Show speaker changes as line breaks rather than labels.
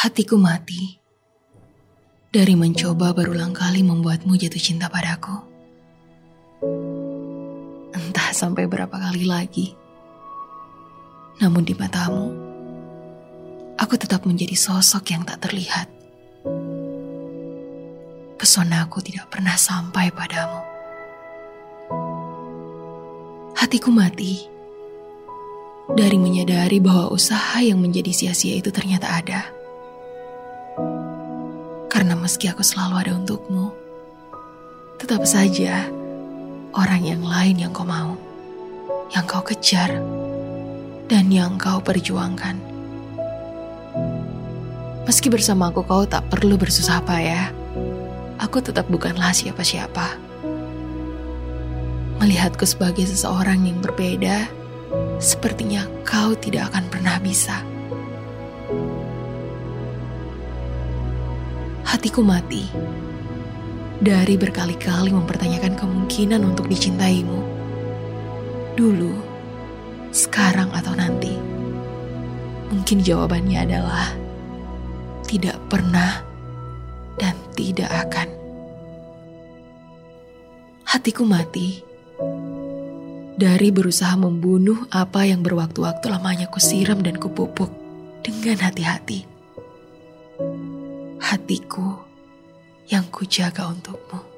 Hatiku mati dari mencoba berulang kali membuatmu jatuh cinta padaku. Entah sampai berapa kali lagi. Namun di matamu, aku tetap menjadi sosok yang tak terlihat. Pesonaku tidak pernah sampai padamu. Hatiku mati dari menyadari bahwa usaha yang menjadi sia-sia itu ternyata ada. Karena meski aku selalu ada untukmu, tetap saja orang yang lain yang kau mau, yang kau kejar, dan yang kau perjuangkan. Meski bersama aku kau tak perlu bersusah payah, aku tetap bukanlah siapa-siapa. Melihatku sebagai seseorang yang berbeda, sepertinya kau tidak akan pernah bisa. Hatiku mati dari berkali-kali mempertanyakan kemungkinan untuk dicintaimu. Dulu, sekarang, atau nanti. Mungkin jawabannya adalah tidak pernah dan tidak akan. Hatiku mati dari berusaha membunuh apa yang berwaktu-waktu lamanya kusiram dan kupupuk dengan hati-hati. Hatiku yang kujaga untukmu.